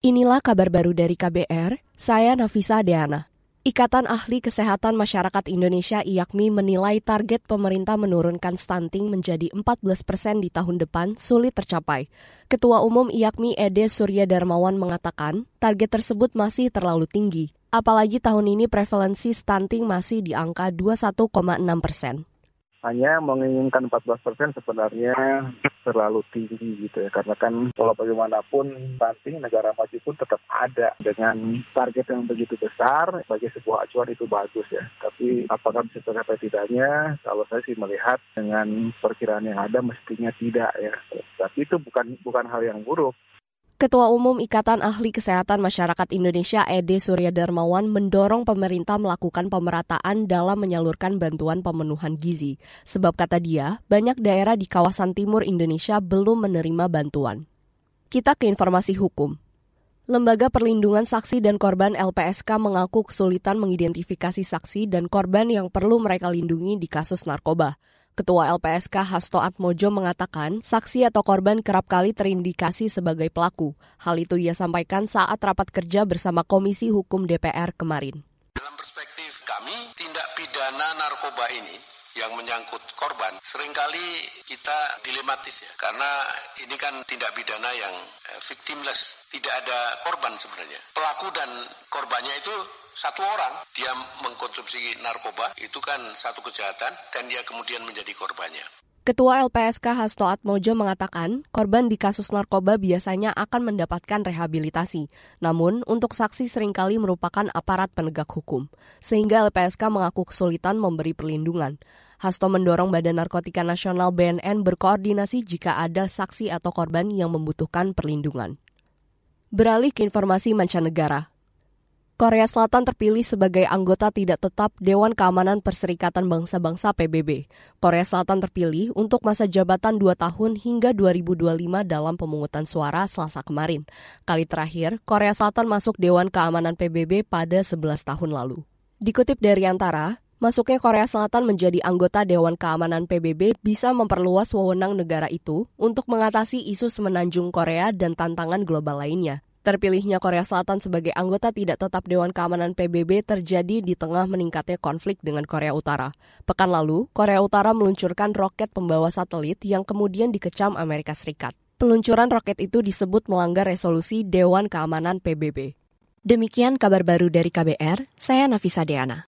Inilah kabar baru dari KBR, saya Nafisa Deana. Ikatan Ahli Kesehatan Masyarakat Indonesia IAKMI menilai target pemerintah menurunkan stunting menjadi 14 persen di tahun depan sulit tercapai. Ketua Umum IAKMI Ede Surya Darmawan mengatakan target tersebut masih terlalu tinggi. Apalagi tahun ini prevalensi stunting masih di angka 21,6 persen hanya menginginkan 14 persen sebenarnya terlalu tinggi gitu ya. Karena kan kalau bagaimanapun nanti negara maju pun tetap ada. Dengan target yang begitu besar bagi sebuah acuan itu bagus ya. Tapi apakah bisa tercapai tidaknya? Kalau saya sih melihat dengan perkiraan yang ada mestinya tidak ya. Tapi itu bukan bukan hal yang buruk Ketua Umum Ikatan Ahli Kesehatan Masyarakat Indonesia Ede Surya Darmawan mendorong pemerintah melakukan pemerataan dalam menyalurkan bantuan pemenuhan gizi. Sebab kata dia, banyak daerah di kawasan timur Indonesia belum menerima bantuan. Kita ke informasi hukum. Lembaga Perlindungan Saksi dan Korban LPSK mengaku kesulitan mengidentifikasi saksi dan korban yang perlu mereka lindungi di kasus narkoba. Ketua LPSK Hasto Atmojo mengatakan saksi atau korban kerap kali terindikasi sebagai pelaku. Hal itu ia sampaikan saat rapat kerja bersama Komisi Hukum DPR kemarin. Dalam perspektif kami, tindak pidana narkoba ini yang menyangkut korban sering kali kita dilematis ya. Karena ini kan tindak pidana yang eh, victimless. Tidak ada korban sebenarnya. Pelaku dan korbannya itu satu orang. Dia mengkonsumsi narkoba itu kan satu kejahatan dan dia kemudian menjadi korbannya. Ketua LPSK Hasto Atmojo mengatakan, korban di kasus narkoba biasanya akan mendapatkan rehabilitasi. Namun, untuk saksi sering kali merupakan aparat penegak hukum. Sehingga LPSK mengaku kesulitan memberi perlindungan. Hasto mendorong Badan Narkotika Nasional BNN berkoordinasi jika ada saksi atau korban yang membutuhkan perlindungan. Beralih ke informasi mancanegara. Korea Selatan terpilih sebagai anggota tidak tetap Dewan Keamanan Perserikatan Bangsa-Bangsa PBB. Korea Selatan terpilih untuk masa jabatan 2 tahun hingga 2025 dalam pemungutan suara selasa kemarin. Kali terakhir, Korea Selatan masuk Dewan Keamanan PBB pada 11 tahun lalu. Dikutip dari Antara, Masuknya Korea Selatan menjadi anggota Dewan Keamanan PBB bisa memperluas wewenang negara itu untuk mengatasi isu semenanjung Korea dan tantangan global lainnya. Terpilihnya Korea Selatan sebagai anggota tidak tetap Dewan Keamanan PBB terjadi di tengah meningkatnya konflik dengan Korea Utara. Pekan lalu, Korea Utara meluncurkan roket pembawa satelit yang kemudian dikecam Amerika Serikat. Peluncuran roket itu disebut melanggar resolusi Dewan Keamanan PBB. Demikian kabar baru dari KBR, saya Nafisa Deana.